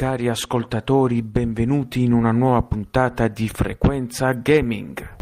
Cari ascoltatori, benvenuti in una nuova puntata di Frequenza Gaming.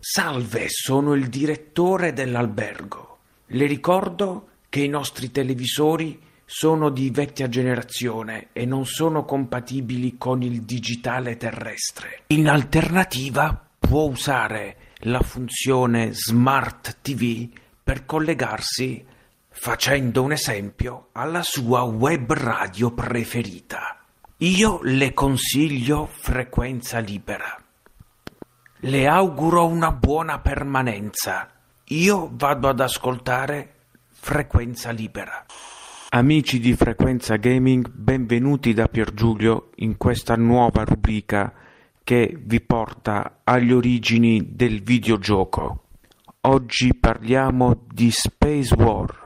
Salve, sono il direttore dell'albergo. Le ricordo che i nostri televisori sono di vecchia generazione e non sono compatibili con il digitale terrestre. In alternativa può usare la funzione Smart TV per collegarsi, facendo un esempio, alla sua web radio preferita. Io le consiglio frequenza libera. Le auguro una buona permanenza. Io vado ad ascoltare frequenza libera. Amici di Frequenza Gaming, benvenuti da Pier Giulio in questa nuova rubrica che vi porta agli origini del videogioco. Oggi parliamo di Space War.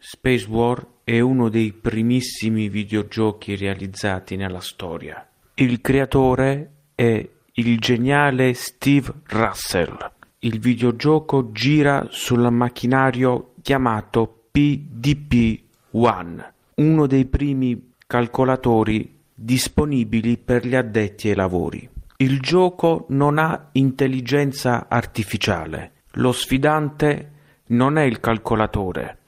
Space War è uno dei primissimi videogiochi realizzati nella storia. Il creatore è il geniale Steve Russell. Il videogioco gira sul macchinario chiamato PDP-1, uno dei primi calcolatori disponibili per gli addetti ai lavori. Il gioco non ha intelligenza artificiale. Lo sfidante non è il calcolatore,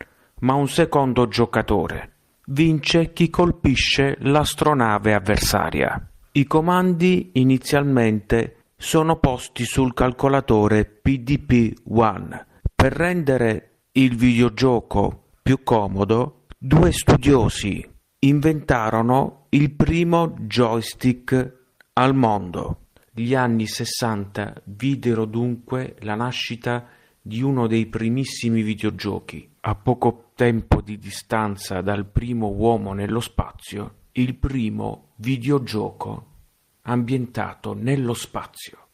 ma un secondo giocatore. Vince chi colpisce l'astronave avversaria. I comandi inizialmente sono posti sul calcolatore PDP-1. Per rendere il videogioco più comodo, due studiosi inventarono il primo joystick al mondo. Gli anni sessanta videro dunque la nascita di uno dei primissimi videogiochi. A poco tempo di distanza dal primo uomo nello spazio, il primo videogioco ambientato nello spazio.